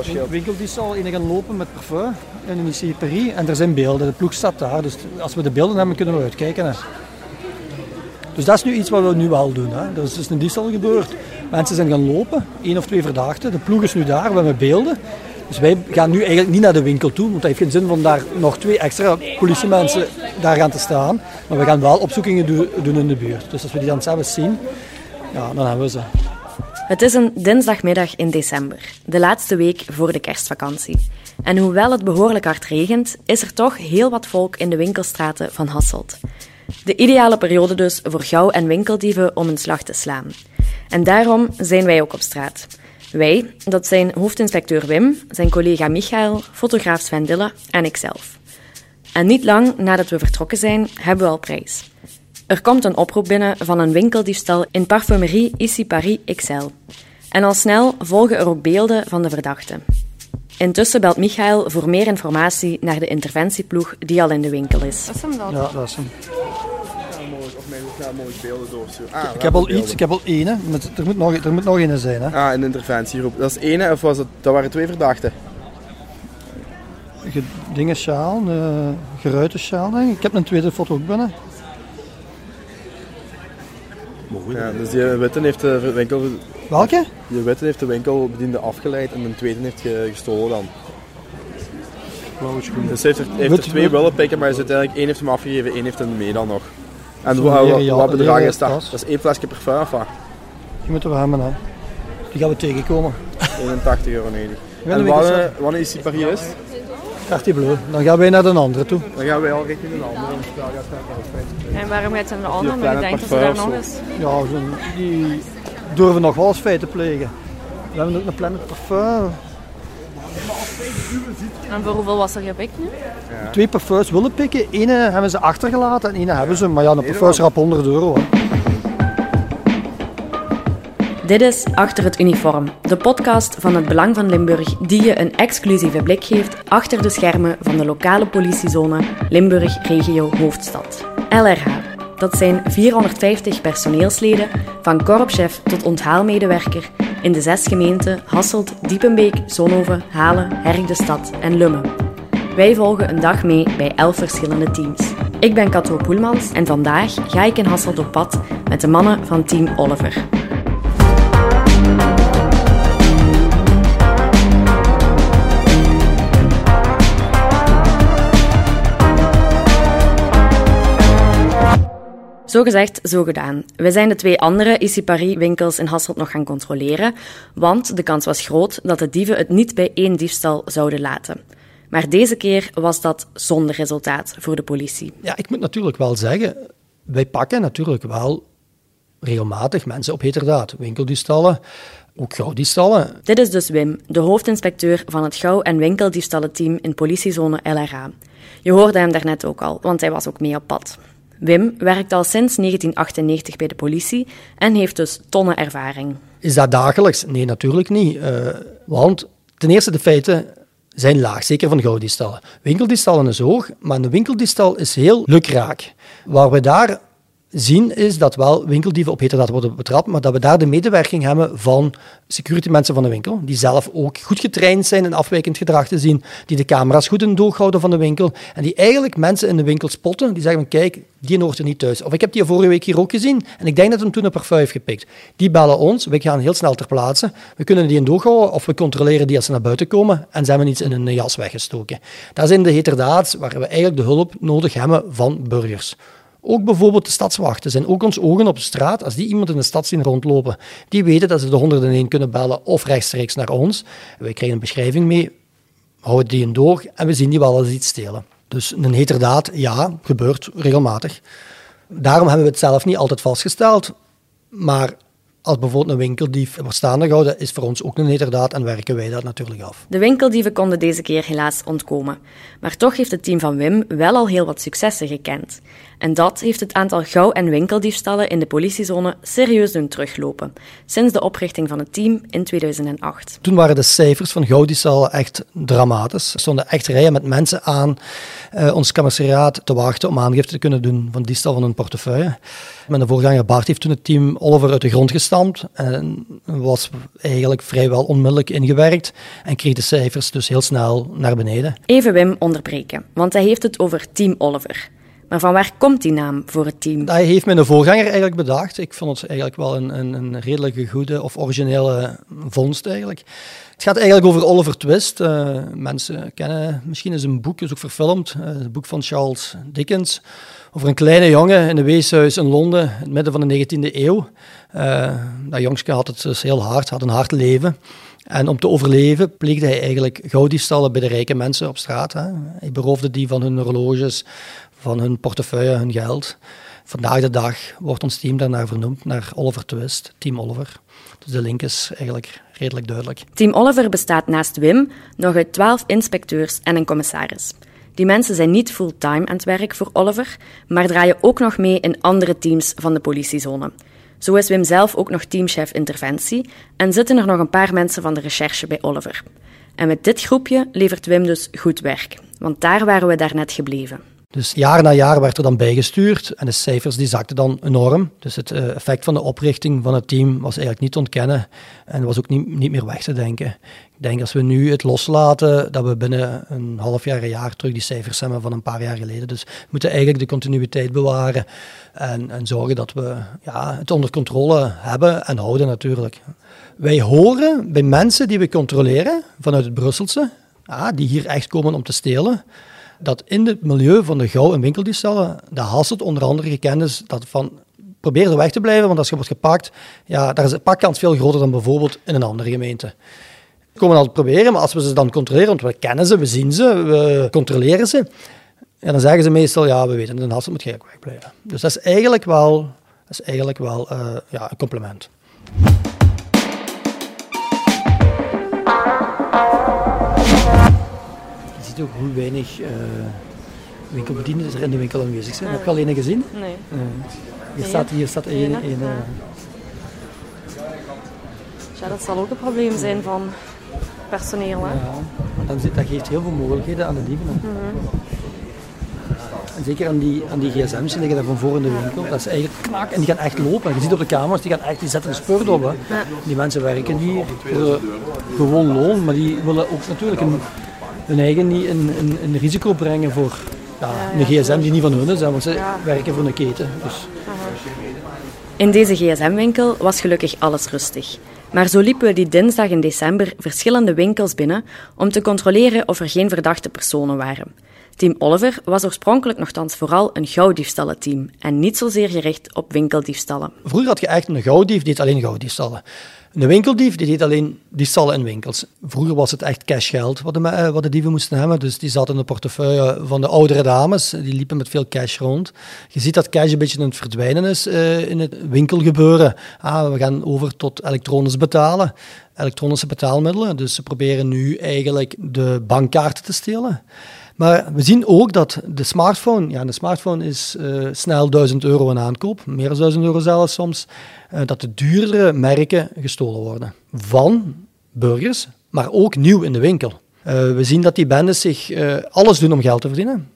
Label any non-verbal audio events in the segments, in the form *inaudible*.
Scheelt? winkel die zal in gaan lopen met parfum in een ICPerie en er zijn beelden. De ploeg staat daar, dus als we de beelden hebben kunnen we uitkijken. Hè. Dus dat is nu iets wat we nu wel doen. Hè. Er is dus een diefstal gebeurd. Mensen zijn gaan lopen, één of twee verdachten. De ploeg is nu daar, we hebben beelden. Dus wij gaan nu eigenlijk niet naar de winkel toe, want dat heeft geen zin om daar nog twee extra politiemensen daar gaan te staan. Maar we gaan wel opzoekingen do- doen in de buurt. Dus als we die dan zelfs zien, ja, dan hebben we ze. Het is een dinsdagmiddag in december, de laatste week voor de kerstvakantie. En hoewel het behoorlijk hard regent, is er toch heel wat volk in de winkelstraten van Hasselt. De ideale periode dus voor gauw- en winkeldieven om een slag te slaan. En daarom zijn wij ook op straat. Wij, dat zijn hoofdinspecteur Wim, zijn collega Michael, fotograaf Sven Dille en ikzelf. En niet lang nadat we vertrokken zijn, hebben we al prijs. Er komt een oproep binnen van een winkeldiefstal in Parfumerie Ici Paris XL. En al snel volgen er ook beelden van de verdachte. Intussen belt Michael voor meer informatie naar de interventieploeg die al in de winkel is. Dat is hem dan. Ja, dat is hem. Of mij ook naar mooie beelden doorsturen. Ah, Ik heb al iets, ik heb al één, hè. Maar er moet nog, er moet nog één zijn. Hè. Ah, een interventiegroep. Dat is ene, of was het, dat waren twee verdachten? Ge- Dingen sjaal, uh, geruite sjaal. denk ik. Ik heb een tweede foto ook binnen. Ja, dus die witte heeft de winkel, Welke? die witte heeft de winkelbediende afgeleid en de tweede heeft ge- gestolen dan. Dus hij heeft er, heeft Wit- er twee wit- willen pikken, maar hij zit eigenlijk één heeft hem afgegeven, één heeft hem mee dan nog. En wat, wat, wat bedrag is dat? Dat is één flesje parfum of wat? Die moeten we hebben, hè. Die gaan we tegenkomen. *laughs* 81 euro 90. Ja, En wanneer is die Paris? Cartier Bleu. Dan gaan wij naar de andere toe. Dan gaan wij al richting een andere. En waarom gaat ze naar de andere? Die Maar ik kleine denk dat ze daar nog eens... Ja, zo'n- die durven nog wel eens feiten plegen. We hebben ook een Planet Parfum. En voor hoeveel was er gepikt nu? Twee parfums willen pikken. Ene hebben ze achtergelaten en ene hebben ze. Maar ja, een parfum is rap 100 euro. Hè. Dit is Achter het Uniform, de podcast van het Belang van Limburg die je een exclusieve blik geeft achter de schermen van de lokale politiezone Limburg Regio Hoofdstad. LRH. Dat zijn 450 personeelsleden, van korpschef tot onthaalmedewerker, in de zes gemeenten Hasselt, Diepenbeek, Zonhoven, Halen, Herk de Stad en Lummen. Wij volgen een dag mee bij elf verschillende teams. Ik ben Kato Poelmans en vandaag ga ik in Hasselt op pad met de mannen van Team Oliver. Zo gezegd, zo gedaan. We zijn de twee andere Ici Paris winkels in Hasselt nog gaan controleren, want de kans was groot dat de dieven het niet bij één diefstal zouden laten. Maar deze keer was dat zonder resultaat voor de politie. Ja, ik moet natuurlijk wel zeggen, wij pakken natuurlijk wel regelmatig mensen op heterdaad. Winkeldiefstallen, ook gauwdiefstallen. Dit is dus Wim, de hoofdinspecteur van het gauw- en winkeldiefstallenteam in politiezone LRA. Je hoorde hem daarnet ook al, want hij was ook mee op pad. Wim werkt al sinds 1998 bij de politie en heeft dus tonnen ervaring. Is dat dagelijks? Nee, natuurlijk niet. Eh, want ten eerste, de feiten zijn laag, zeker van gauwdiefstallen. Winkeldiefstallen is hoog, maar een winkeldiefstal is heel lukraak. Waar we daar zien is dat wel winkeldieven op heterdaad worden betrapt, maar dat we daar de medewerking hebben van security mensen van de winkel, die zelf ook goed getraind zijn in afwijkend gedrag te zien, die de camera's goed in het oog houden van de winkel en die eigenlijk mensen in de winkel spotten, die zeggen kijk, die hoort er niet thuis. Of ik heb die vorige week hier ook gezien en ik denk dat hem toen een parfum heeft gepikt. Die bellen ons, we gaan heel snel ter plaatse, we kunnen die in het oog houden of we controleren die als ze naar buiten komen en ze hebben iets in hun jas weggestoken. Dat zijn de heterdaad waar we eigenlijk de hulp nodig hebben van burgers. Ook bijvoorbeeld de stadswachten zijn ook ons ogen op de straat. Als die iemand in de stad zien rondlopen, die weten dat ze de 101 kunnen bellen of rechtstreeks naar ons. Wij krijgen een beschrijving mee, houden die in door en we zien die wel eens iets stelen. Dus een heterdaad, ja, gebeurt regelmatig. Daarom hebben we het zelf niet altijd vastgesteld. Maar als bijvoorbeeld een winkeldief wordt staande gehouden, is voor ons ook een heterdaad en werken wij dat natuurlijk af. De winkeldieven konden deze keer helaas ontkomen. Maar toch heeft het team van Wim wel al heel wat successen gekend. En dat heeft het aantal gauw- en winkeldiefstallen in de politiezone serieus doen teruglopen, sinds de oprichting van het team in 2008. Toen waren de cijfers van gauwdiefstallen echt dramatisch. Er stonden echt rijen met mensen aan uh, ons commissariaat te wachten om aangifte te kunnen doen van diefstal van hun portefeuille. Mijn voorganger Bart heeft toen het team Oliver uit de grond gestampt en was eigenlijk vrijwel onmiddellijk ingewerkt en kreeg de cijfers dus heel snel naar beneden. Even Wim onderbreken, want hij heeft het over Team Oliver. Maar van waar komt die naam voor het team? Hij heeft mijn voorganger eigenlijk bedacht. Ik vond het eigenlijk wel een, een, een redelijke goede of originele vondst eigenlijk. Het gaat eigenlijk over Oliver Twist. Uh, mensen kennen misschien eens een boek, is ook verfilmd. Uh, het boek van Charles Dickens. Over een kleine jongen in een weeshuis in Londen, in het midden van de 19e eeuw. Uh, dat jongske had het dus heel hard, had een hard leven. En om te overleven pleegde hij eigenlijk gouddiefstallen bij de rijke mensen op straat. Hè. Hij beroofde die van hun horloges, van hun portefeuille, hun geld. Vandaag de dag wordt ons team daarnaar vernoemd, naar Oliver Twist, Team Oliver. Dus de link is eigenlijk redelijk duidelijk. Team Oliver bestaat naast Wim nog uit twaalf inspecteurs en een commissaris. Die mensen zijn niet fulltime aan het werk voor Oliver, maar draaien ook nog mee in andere teams van de politiezone. Zo is Wim zelf ook nog teamchef interventie en zitten er nog een paar mensen van de recherche bij Oliver. En met dit groepje levert Wim dus goed werk, want daar waren we daarnet gebleven. Dus jaar na jaar werd er dan bijgestuurd en de cijfers die zakten dan enorm. Dus het eh, effect van de oprichting van het team was eigenlijk niet te ontkennen en was ook niet, niet meer weg te denken. Ik denk als we nu het loslaten, dat we binnen een half jaar, een jaar terug die cijfers hebben van een paar jaar geleden. Dus we moeten eigenlijk de continuïteit bewaren en, en zorgen dat we ja, het onder controle hebben en houden natuurlijk. Wij horen bij mensen die we controleren vanuit het Brusselse, ja, die hier echt komen om te stelen, dat in het milieu van de gauw- en winkeldiefstallen, de Hasselt onder andere gekend is, dat van probeer er weg te blijven, want als je wordt gepakt, ja, daar is de pakkans veel groter dan bijvoorbeeld in een andere gemeente. We komen altijd proberen, maar als we ze dan controleren, want we kennen ze, we zien ze, we controleren ze, en dan zeggen ze meestal, ja, we weten, in Hasselt moet je eigenlijk wegblijven. Dus dat is eigenlijk wel, dat is eigenlijk wel uh, ja, een compliment. Ook hoe weinig uh, winkelbedienden er in de winkel aanwezig zijn. Heb je al een gezien? Nee. Uh, hier, staat, hier staat een. een, een ja, dat zal ook een probleem zijn van personeel. Hè? Ja, dan zit, dat geeft heel veel mogelijkheden aan de dieven. Mm -hmm. En zeker aan die, aan die gsm's, die liggen daar van voor in de winkel. Dat is eigenlijk knak en die gaan echt lopen. Je ziet op de camera's, die, gaan echt, die zetten een spurt op. Hè. Ja. Die mensen werken hier voor gewoon loon, maar die willen ook natuurlijk een, hun eigen niet in, in, in risico brengen voor ja, een gsm die niet van hun is, want ze werken voor een keten. Dus. In deze gsm-winkel was gelukkig alles rustig. Maar zo liepen we die dinsdag in december verschillende winkels binnen om te controleren of er geen verdachte personen waren. Team Oliver was oorspronkelijk nogthans vooral een gouddiefstallenteam en niet zozeer gericht op winkeldiefstallen. Vroeger had je echt een gouddief, die alleen gouddiefstallen. Een winkeldief die deed alleen diefstallen in winkels. Vroeger was het echt cashgeld wat de, eh, wat de dieven moesten hebben. Dus die zaten in de portefeuille van de oudere dames. Die liepen met veel cash rond. Je ziet dat cash een beetje aan het verdwijnen is uh, in het winkelgebeuren. Ah, we gaan over tot elektronisch betalen. Elektronische betaalmiddelen. Dus ze proberen nu eigenlijk de bankkaarten te stelen. Maar we zien ook dat de smartphone, ja, de smartphone is uh, snel 1000 euro in aankoop, meer dan 1000 euro zelfs soms, uh, dat de duurdere merken gestolen worden. Van burgers, maar ook nieuw in de winkel. Uh, we zien dat die bendes zich alles doen om geld te verdienen.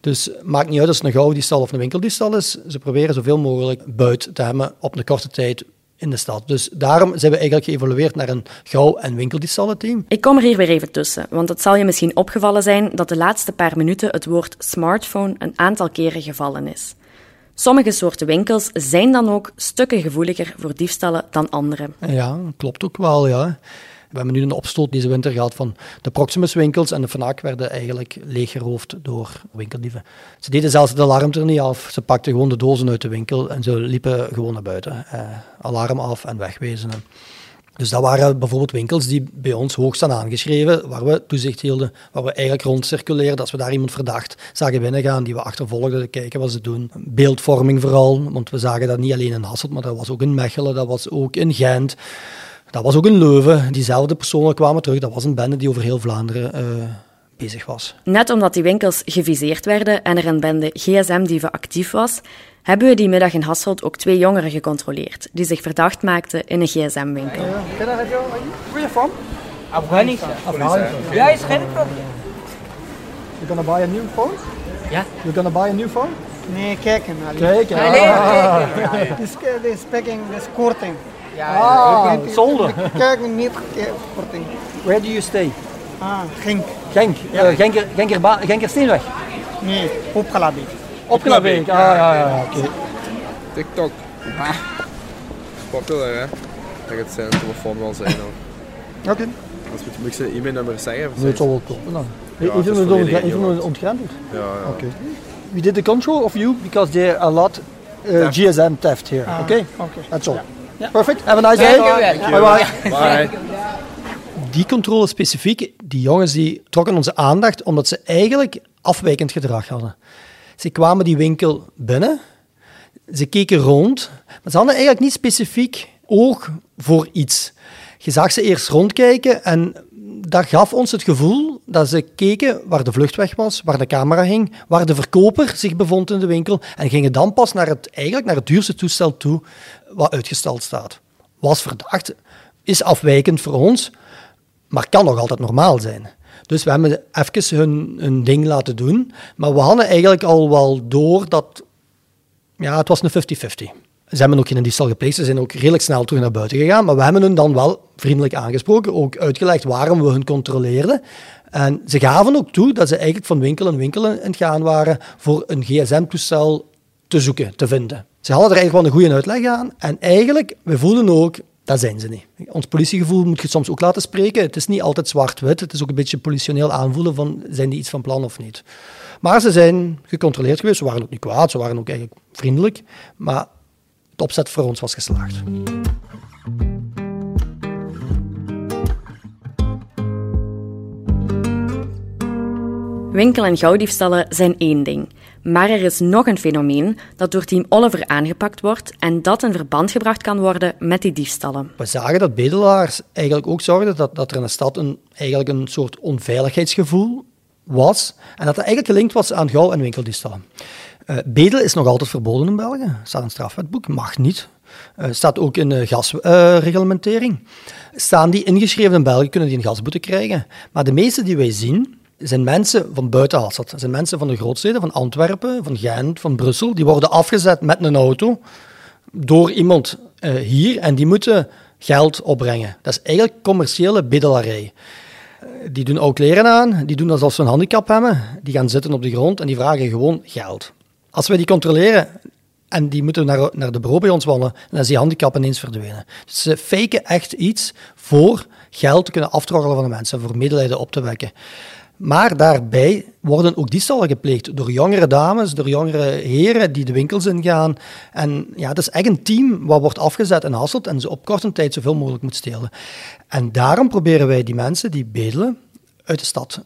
Dus maakt niet uit als het een gouddiefstal of een winkeldiefstal is. Ze proberen zoveel mogelijk buit te hebben op een korte tijd in de stad. Dus daarom zijn we eigenlijk geëvolueerd naar een gauw- en winkeldiefstallenteam. Ik kom er hier weer even tussen, want het zal je misschien opgevallen zijn dat de laatste paar minuten het woord smartphone een aantal keren gevallen is. Sommige soorten winkels zijn dan ook stukken gevoeliger voor diefstallen dan andere. Ja, klopt ook wel, ja. We hebben nu een opstoot deze winter gehad van de Proximus winkels en de FNAC werden eigenlijk leeggeroofd door winkeldieven. Ze deden zelfs de alarm er niet af. Ze pakten gewoon de dozen uit de winkel en ze liepen gewoon naar buiten. Eh, alarm af en wegwezen. Dus dat waren bijvoorbeeld winkels die bij ons hoog staan aangeschreven, waar we toezicht hielden, waar we eigenlijk rondcirculeerden. Als we daar iemand verdacht zagen binnengaan, die we achtervolgden, kijken wat ze doen. Beeldvorming vooral, want we zagen dat niet alleen in Hasselt, maar dat was ook in Mechelen, dat was ook in Gent. Dat was ook in Leuven. Diezelfde personen kwamen terug. Dat was een bende die over heel Vlaanderen uh, bezig was. Net omdat die winkels geviseerd werden en er een bende gsm-dieven actief was, hebben we die middag in Hasselt ook twee jongeren gecontroleerd die zich verdacht maakten in een gsm-winkel. Where you from? Afghanistan. Ja, is geen probleem. You gonna buy a new phone? Ja. You gonna buy a new phone? Nee, kijken. alleen. Kijk, Alleen kijken. Dit is, dit is packing, korting. Ah, zolder. Kijken, niet ke- korting. Where do you stay? Ah, Genk. Genk. Uh, Genker, Genkerba- Genkersteenweg. Nee, opgeladen. Opgelabeek. Ah, ja, ja, ja. oké. TikTok. Populair, hè? Dat het zijn telefoon wel zijn dan. Oké. Als moet, ik zijn e-mailnummer zeggen? of Nee, het zal wel kloppen dan. Ja, even een, ontgrendeld. Ja, ja. Oké. We did the control of you because there are a lot uh, GSM theft here. Ah, okay? oké. That's all. Perfect. Have a nice day. Dankjewel. Bye bye. Bye. Die controle specifiek, die jongens die trokken onze aandacht omdat ze eigenlijk afwijkend gedrag hadden. Ze kwamen die winkel binnen, ze keken rond, maar ze hadden eigenlijk niet specifiek oog voor iets. Je zag ze eerst rondkijken en dat gaf ons het gevoel dat ze keken waar de vluchtweg was, waar de camera hing, waar de verkoper zich bevond in de winkel en gingen dan pas naar het, eigenlijk naar het duurste toestel toe wat uitgestald staat. Was verdacht, is afwijkend voor ons, maar kan nog altijd normaal zijn. Dus we hebben even hun, hun ding laten doen, maar we hadden eigenlijk al wel door dat ja, het was een 50-50. Ze hebben ook geen diefstal gepleegd, ze zijn ook redelijk snel terug naar buiten gegaan, maar we hebben hun dan wel vriendelijk aangesproken, ook uitgelegd waarom we hun controleerden. En ze gaven ook toe dat ze eigenlijk van winkel en winkel in het gaan waren voor een gsm-toestel te zoeken, te vinden. Ze hadden er eigenlijk wel een goede uitleg aan en eigenlijk, we voelden ook, dat zijn ze niet. Ons politiegevoel moet je soms ook laten spreken. Het is niet altijd zwart-wit, het is ook een beetje politioneel aanvoelen van, zijn die iets van plan of niet. Maar ze zijn gecontroleerd geweest. Ze waren ook niet kwaad, ze waren ook eigenlijk vriendelijk. Maar opzet voor ons was geslaagd. Winkel- en gauwdiefstallen zijn één ding. Maar er is nog een fenomeen dat door team Oliver aangepakt wordt en dat in verband gebracht kan worden met die diefstallen. We zagen dat bedelaars eigenlijk ook zorgden dat, dat er in de stad een, eigenlijk een soort onveiligheidsgevoel was. En dat dat eigenlijk gelinkt was aan gauw- en winkeldiefstallen. Eh bedelen is nog altijd verboden in België. staat in het strafwetboek, mag niet. Eh, staat ook in de gasreglementering. Staan die ingeschreven in België, kunnen die een gasboete krijgen. Maar de meeste die wij zien, zijn mensen van buiten Hasselt. Zijn mensen van de grootsteden, van Antwerpen, van Gent, van Brussel. Die worden afgezet met een auto door iemand eh, hier en die moeten geld opbrengen. Dat is eigenlijk commerciële beddelarij. Eh, Die doen ook kleren aan, die doen alsof ze een handicap hebben, die gaan zitten op de grond en die vragen gewoon geld. Als wij die controleren en die moeten naar, naar de bureau bij ons wandelen, dan is die handicap ineens verdwenen. Dus ze faken echt iets voor geld te kunnen aftroggelen van de mensen, voor medelijden op te wekken. Maar daarbij worden ook diefstallen gepleegd door jongere dames, door jongere heren die de winkels ingaan. En ja, het is echt een team wat wordt afgezet in Hasselt en ze op korte tijd zoveel mogelijk moet stelen. En daarom proberen wij die mensen die bedelen uit de stad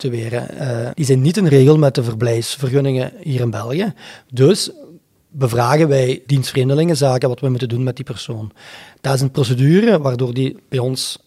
te weren. Eh, die zijn niet in regel met de verblijfsvergunningen hier in België. Dus bevragen wij dienstvreemdelingenzaken wat we moeten doen met die persoon. Dat is een procedure waardoor die bij ons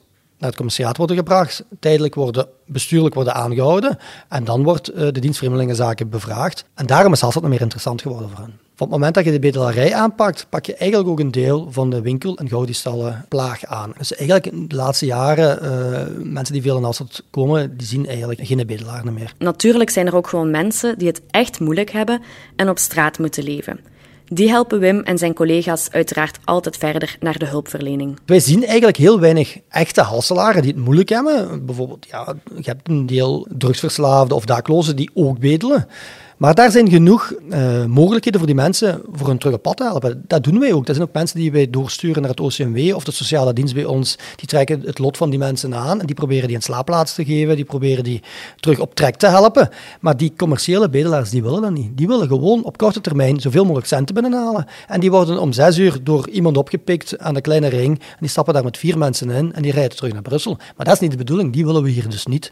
naar het commissariaat worden gebracht, tijdelijk worden, bestuurlijk worden aangehouden en dan wordt eh, de dienstvreemdelingenzaken bevraagd. En daarom is Hasselt nog meer interessant geworden voor hen. Van het moment dat je de bedelarij aanpakt, pak je eigenlijk ook een deel van de winkel- en plaag aan. Dus eigenlijk de laatste jaren, eh, mensen die veel in Hasselt komen, die zien eigenlijk geen bedelaar meer. Natuurlijk zijn er ook gewoon mensen die het echt moeilijk hebben en op straat moeten leven. Die helpen Wim en zijn collega's uiteraard altijd verder naar de hulpverlening. Wij zien eigenlijk heel weinig echte Hasselaren die het moeilijk hebben. Bijvoorbeeld, ja, je hebt een deel drugsverslaafden of daklozen die ook bedelen. Maar daar zijn genoeg eh, mogelijkheden voor die mensen voor hun terug op pad te helpen. Dat doen wij ook. Dat zijn ook mensen die wij doorsturen naar het OCMW of de sociale dienst bij ons. Die trekken het lot van die mensen aan en die proberen die een slaapplaats te geven. Die proberen die terug op trek te helpen. Maar die commerciële bedelaars, die willen dat niet. Die willen gewoon op korte termijn zoveel mogelijk centen binnenhalen. En die worden om zes uur door iemand opgepikt aan de kleine ring. En die stappen daar met vier mensen in en die rijden terug naar Brussel. Maar dat is niet de bedoeling. Die willen we hier dus niet.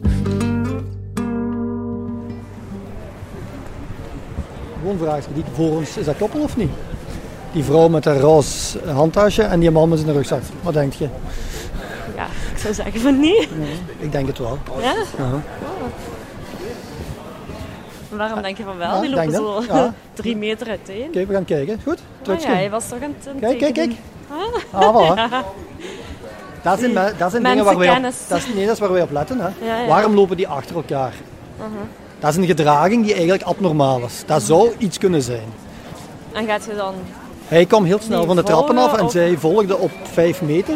Gewoon vraag, die voor ons, is dat koppel of niet? Die vrouw met haar roze handtasje en die man met zijn rugzak. Wat denk je? Ja, ik zou zeggen van niet. Ik denk het wel. Ja? Waarom denk je van wel? Die lopen zo. Ja. *laughs* drie meter uiteen. Oké, we gaan kijken. Goed, Oh ja, hij was toch aan het aan het Kijk, kijk, kijk. tekenen. Ah, voilà. *laughs* Dat zijn, dat zijn dingen waar wij op, dat is, nee, dat is waar wij op letten. Hè. Waarom lopen die achter elkaar? Dat is een gedraging die eigenlijk abnormaal is. Dat zou iets kunnen zijn. En gaat je dan... Hij kwam heel snel van de trappen af en zij volgde op vijf meter.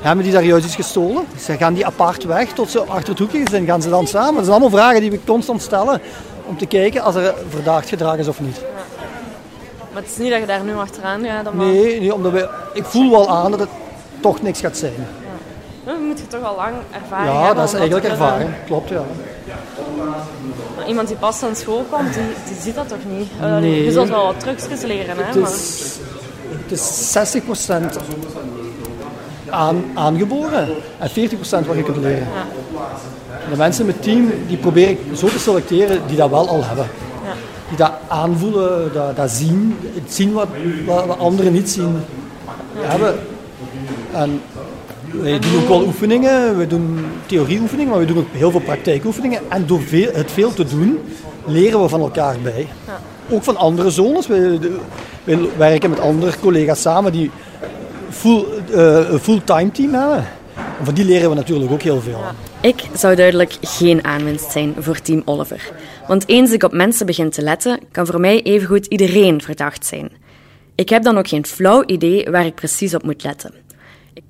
Hebben die daar juist iets gestolen? Ze gaan die apart weg tot ze achter het hoekje zijn. Gaan ze dan samen? Dat zijn allemaal vragen die we constant stellen om te kijken als er verdacht gedrag is of niet. Maar het is niet dat je daar nu achteraan gaat. maar- Nee, nee omdat we, ik voel wel aan dat het toch niks gaat zijn. Dan moet je toch al lang ervaring Ja, hebben. dat is eigenlijk kunnen- ervaring. Klopt, ja. Maar iemand die pas van school komt, die, die ziet dat toch niet? Eh, Nee. Je zult wel wat trucjes leren, hè? Het is, het is 60% aan, aangeboren en 40% wat je kunt leren. En de mensen in het team die probeer ik zo te selecteren die dat wel al hebben. Ja. Die dat aanvoelen, dat, dat zien, het zien wat, wat, wat anderen niet zien hebben. En wij doen ook wel oefeningen, we doen theorieoefeningen, maar we doen ook heel veel praktijkoefeningen. En door veel, het veel te doen, leren we van elkaar bij. Ook van andere zones. We, we werken met andere collega's samen die full, een fulltime team hebben. En van die leren we natuurlijk ook heel veel. Ik zou duidelijk geen aanwinst zijn voor Team Oliver. Want eens ik op mensen begin te letten, kan voor mij evengoed iedereen verdacht zijn. Ik heb dan ook geen flauw idee waar ik precies op moet letten.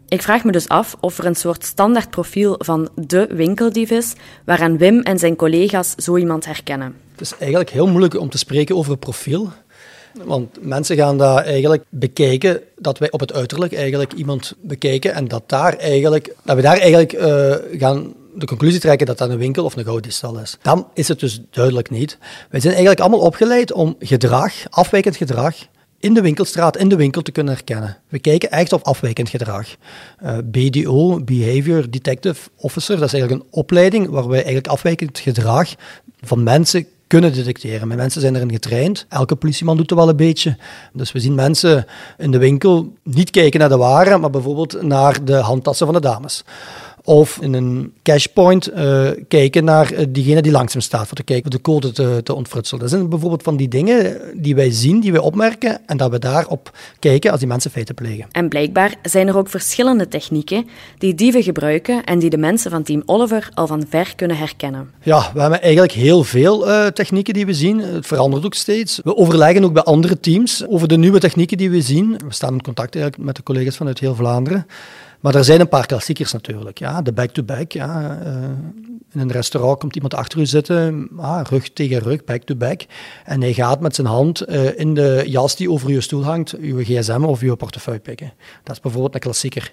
Ik vraag me dus af of er een soort standaard profiel van de winkeldief is, waaraan Wim en zijn collega's zo iemand herkennen. Het is eigenlijk heel moeilijk om te spreken over een profiel. Want mensen gaan daar eigenlijk bekijken dat wij op het uiterlijk eigenlijk iemand bekijken en dat, daar eigenlijk, dat we daar eigenlijk eh, gaan de conclusie trekken dat dat een winkel of een gouddiefstal is. Dan is het dus duidelijk niet. Wij zijn eigenlijk allemaal opgeleid om gedrag, afwijkend gedrag, in de winkelstraat, in de winkel te kunnen herkennen. We kijken echt op afwijkend gedrag. Eh, BDO, Behavior Detective Officer, dat is eigenlijk een opleiding waar wij eigenlijk afwijkend gedrag van mensen kunnen detecteren. Mijn mensen zijn erin getraind. Elke politieman doet het wel een beetje. Dus we zien mensen in de winkel niet kijken naar de waren, maar bijvoorbeeld naar de handtassen van de dames. Of in een cashpoint eh, kijken naar eh, diegene die langs hem staat, voor te kijken of de code te, te ontfrutselen. Dat zijn bijvoorbeeld van die dingen die wij zien, die wij opmerken, en dat we daarop kijken als die mensen feiten plegen. En blijkbaar zijn er ook verschillende technieken die dieven gebruiken en die de mensen van Team Oliver al van ver kunnen herkennen. Ja, we hebben eigenlijk heel veel eh, technieken die we zien. Het verandert ook steeds. We overleggen ook bij andere teams over de nieuwe technieken die we zien. We staan in contact eigenlijk met de collega's vanuit heel Vlaanderen. Maar er zijn een paar klassiekers natuurlijk. Ja, de back-to-back. ja. Eh, in een restaurant komt iemand achter u zitten, ah, rug tegen rug, back-to-back. En hij gaat met zijn hand eh, in de jas die over uw stoel hangt, uw gsm of uw portefeuille pikken. Dat is bijvoorbeeld een klassieker.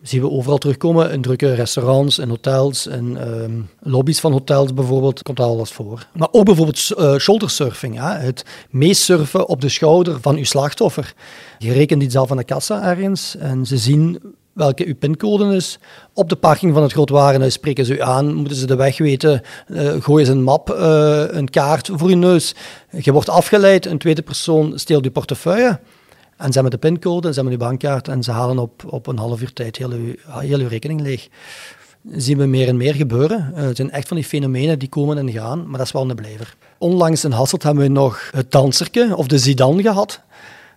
Dat zien we overal terugkomen, in drukke restaurants, in hotels, in ehm, lobby's van hotels bijvoorbeeld, komt daar alles voor. Maar ook bijvoorbeeld uh, shouldersurfing, ja? het meesurfen op de schouder van uw slachtoffer. Je rekent iets af aan de kassa ergens en ze zien welke uw pincode is. Op de parking van het grootwarenhuis spreken ze u aan, moeten ze de weg weten, uh, gooien ze een map, uh, een kaart voor je neus. Je wordt afgeleid, een tweede persoon steelt uw portefeuille. En ze hebben de pincode, ze hebben uw bankkaart en ze halen op, op een half uur tijd heel uw, heel uw rekening leeg. Zien we meer en meer gebeuren. Uh, het zijn echt van die fenomenen die komen en gaan, maar dat is wel een blijver. Onlangs in Hasselt hebben we nog het danserke of de Zidane gehad.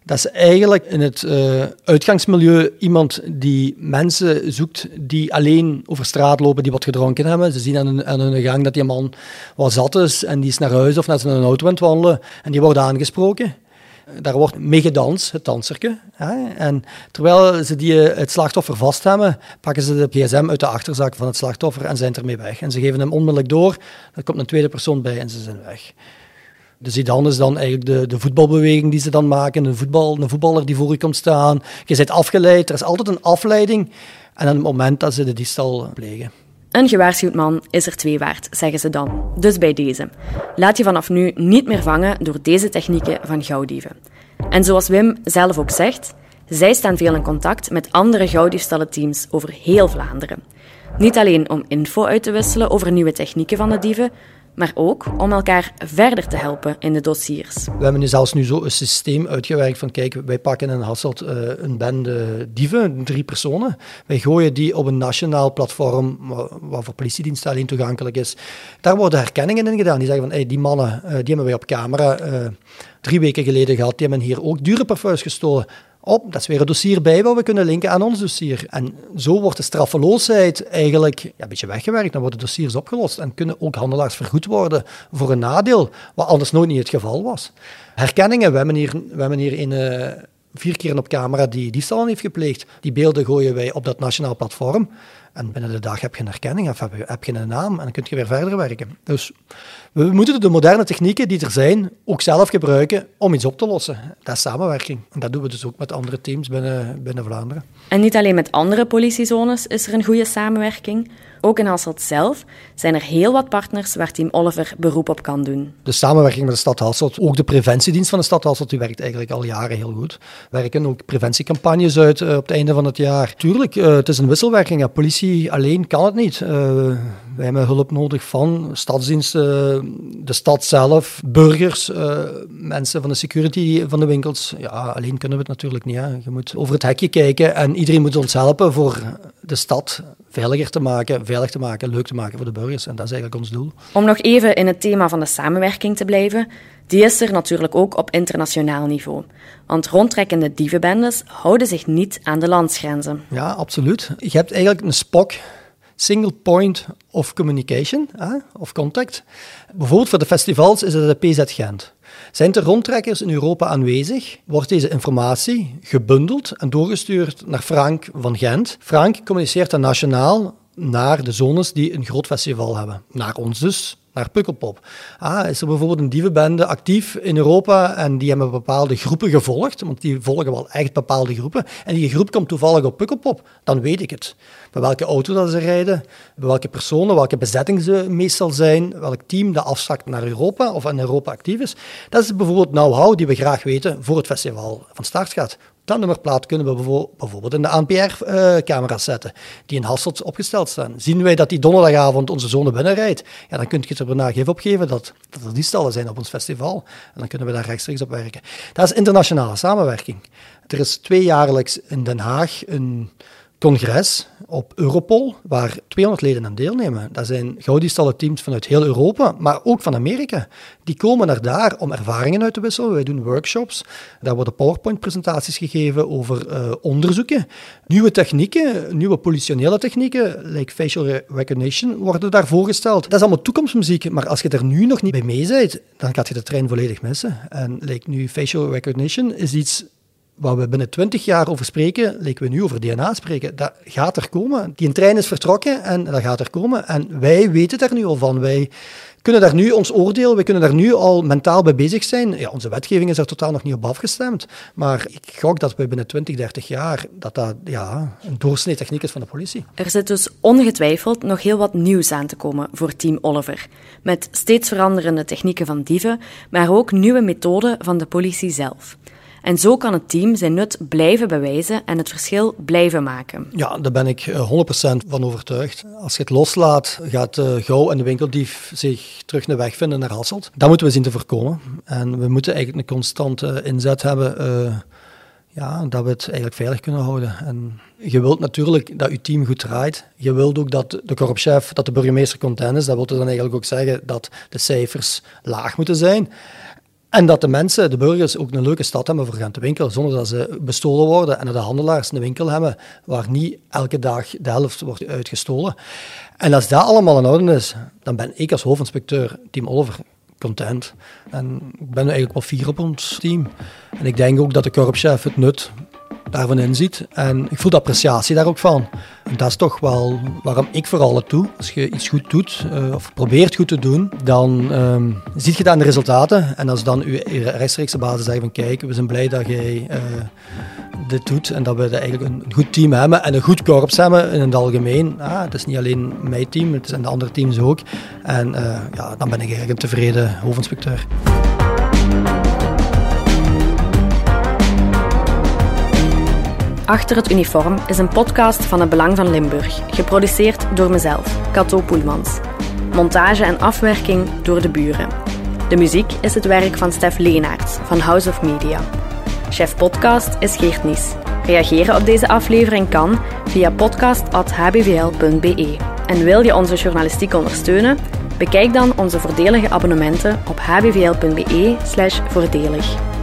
Dat is eigenlijk in het uh, uitgangsmilieu iemand die mensen zoekt die alleen over straat lopen, die wat gedronken hebben. Ze zien aan hun, aan gang dat die man wat zat is en die is naar huis of naar zijn auto aan wandelen en die wordt aangesproken. Daar wordt mee gedanst, het danserke. En terwijl ze die, het slachtoffer vast hebben, pakken ze de gsm uit de achterzak van het slachtoffer en zijn ermee weg. En ze geven hem onmiddellijk door, er komt een tweede persoon bij en ze zijn weg. De Zidane is dan eigenlijk de, de voetbalbeweging die ze dan maken. Een, voetbal, een voetballer die voor je komt staan. Je bent afgeleid. Er is altijd een afleiding. En aan het moment dat ze de diefstal plegen. Een gewaarschuwd man is er twee waard, zeggen ze dan. Dus bij deze. Laat je vanaf nu niet meer vangen door deze technieken van gauwdieven. En zoals Wim zelf ook zegt, zij staan veel in contact met andere gauwdiefstallenteams over heel Vlaanderen. Niet alleen om info uit te wisselen over nieuwe technieken van de dieven, maar ook om elkaar verder te helpen in de dossiers. We hebben nu zelfs nu zo een systeem uitgewerkt van kijk, wij pakken in Hasselt uh, een bende dieven, drie personen. Wij gooien die op een nationaal platform, wat voor politiediensten alleen toegankelijk is. Daar worden herkenningen in gedaan. Die zeggen van, hey, die mannen, uh, die hebben wij op camera uh, drie weken geleden gehad, die hebben hier ook dure parfums gestolen op. Dat is weer een dossier bij wat we kunnen linken aan ons dossier. En zo wordt de straffeloosheid eigenlijk ja, een beetje weggewerkt. Dan worden dossiers opgelost en kunnen ook handelaars vergoed worden voor een nadeel, wat anders nooit niet het geval was. Herkenningen, we hebben hier, in, uh, vier keer op camera die diefstal heeft gepleegd. Die beelden gooien wij op dat nationaal platform. En binnen de dag heb je een herkenning of heb je, een naam en dan kun je weer verder werken. Dus we moeten de moderne technieken die er zijn ook zelf gebruiken om iets op te lossen. Dat is samenwerking. En dat doen we dus ook met andere teams binnen, binnen Vlaanderen. En niet alleen met andere politiezones is er een goede samenwerking. Ook in Hasselt zelf zijn er heel wat partners waar Team Oliver beroep op kan doen. De samenwerking met de stad Hasselt, ook de preventiedienst van de stad Hasselt, die werkt eigenlijk al jaren heel goed. We werken ook preventiecampagnes uit uh, op het einde van het jaar. Tuurlijk, uh, het is een wisselwerking. Ja, politie alleen kan het niet. Uh, wij hebben hulp nodig van stadsdiensten, de stad zelf, burgers, mensen van de security van de winkels. Ja, alleen kunnen we het natuurlijk niet. Hè. Je moet over het hekje kijken en iedereen moet ons helpen voor de stad veiliger te maken, veilig te maken, leuk te maken voor de burgers. En dat is eigenlijk ons doel. Om nog even in het thema van de samenwerking te blijven, die is er natuurlijk ook op internationaal niveau. Want rondtrekkende dievenbendes houden zich niet aan de landsgrenzen. Ja, absoluut. Je hebt eigenlijk een SPOC, Single Point of Communication, of Contact. Bijvoorbeeld voor de festivals is het de PZ Gent. Zijn er rondtrekkers in Europa aanwezig, wordt deze informatie gebundeld en doorgestuurd naar Frank van Gent. Frank communiceert dan nationaal naar de zones die een groot festival hebben. Naar ons dus, naar Pukkelpop. Ah, is er bijvoorbeeld een dievenbende actief in Europa en die hebben bepaalde groepen gevolgd, want die volgen wel echt bepaalde groepen, en die groep komt toevallig op Pukkelpop, dan weet ik het. Bij welke auto dat ze rijden, bij welke personen, welke bezetting ze meestal zijn, welk team dat afzakt naar Europa of in Europa actief is. Dat is bijvoorbeeld know-how die we graag weten voor het festival van start gaat. Dat nummerplaat kunnen we bijvoorbeeld in de ANPR-camera's zetten, die in Hasselt opgesteld staan. Zien wij dat die donderdagavond onze zone binnenrijdt, ja, dan kun je het er daarna geven opgeven dat, dat er die stallen zijn op ons festival. En dan kunnen we daar rechtstreeks op werken. Dat is internationale samenwerking. Er is tweejaarlijks in Den Haag een congres op Europol, waar 200 leden aan deelnemen. Dat zijn goudistallen teams vanuit heel Europa, maar ook van Amerika. Die komen naar daar om ervaringen uit te wisselen. Wij doen workshops. Daar worden PowerPoint-presentaties gegeven over uh, onderzoeken. Nieuwe technieken, nieuwe politionele technieken, like facial recognition, worden daar voorgesteld. Dat is allemaal toekomstmuziek, maar als je er nu nog niet bij mee bent, dan gaat je de trein volledig missen. En like nu facial recognition is iets waar we binnen twintig jaar over spreken, lijken we nu over DNA spreken. Dat gaat er komen. Die trein is vertrokken en dat gaat er komen. En wij weten daar nu al van. Wij kunnen daar nu ons oordeel, we kunnen daar nu al mentaal bij bezig zijn. Ja, onze wetgeving is er totaal nog niet op afgestemd. Maar ik gok dat we binnen 20, 30 jaar, dat dat ja, een doorsnee techniek is van de politie. Er zit dus ongetwijfeld nog heel wat nieuws aan te komen voor Team Oliver. Met steeds veranderende technieken van dieven, maar ook nieuwe methoden van de politie zelf. En zo kan het team zijn nut blijven bewijzen en het verschil blijven maken. Ja, daar ben ik 100% eh, van overtuigd. Als je het loslaat, gaat uh, Gauw en de winkeldief zich terug naar weg vinden naar Hasselt. Dat moeten we zien te voorkomen. En we moeten eigenlijk een constante inzet hebben uh, ja, dat we het eigenlijk veilig kunnen houden. En je wilt natuurlijk dat je team goed draait. Je wilt ook dat de korpschef, dat de burgemeester content is. Dat wil dan eigenlijk ook zeggen dat de cijfers laag moeten zijn. En dat de mensen, de burgers, ook een leuke stad hebben voor gaan te winkelen, zonder dat ze bestolen worden. En dat de handelaars een winkel hebben waar niet elke dag de helft wordt uitgestolen. En als dat allemaal in orde is, dan ben ik als hoofdinspecteur, team Oliver, content. En ik ben eigenlijk wel fier op ons team. En ik denk ook dat de korpschef het nut daarvan inziet. En ik voel de appreciatie daar ook van. En dat is toch wel waarom ik vooral het doe. Als je iets goed doet, uh, of probeert goed te doen, dan um, ziet je dat in de resultaten. En als dan je rechtstreekse basis zegt van kijk, we zijn blij dat jij uh, dit doet en dat we eigenlijk een goed team hebben en een goed korps hebben in het algemeen. Ah, het is niet alleen mijn team, het zijn de andere teams ook. En uh, ja, dan ben ik eigenlijk een tevreden hoofdinspecteur. Achter het uniform is een podcast van het Belang van Limburg, geproduceerd door mezelf, Cato Poelmans. Montage en afwerking door de buren. De muziek is het werk van Stef Leenaerts van House of Media. Chef podcast is Geert Nies. Reageren op deze aflevering kan via podcast.hbvl.be. En wil je onze journalistiek ondersteunen? Bekijk dan onze voordelige abonnementen op hbvl.be/voordelig.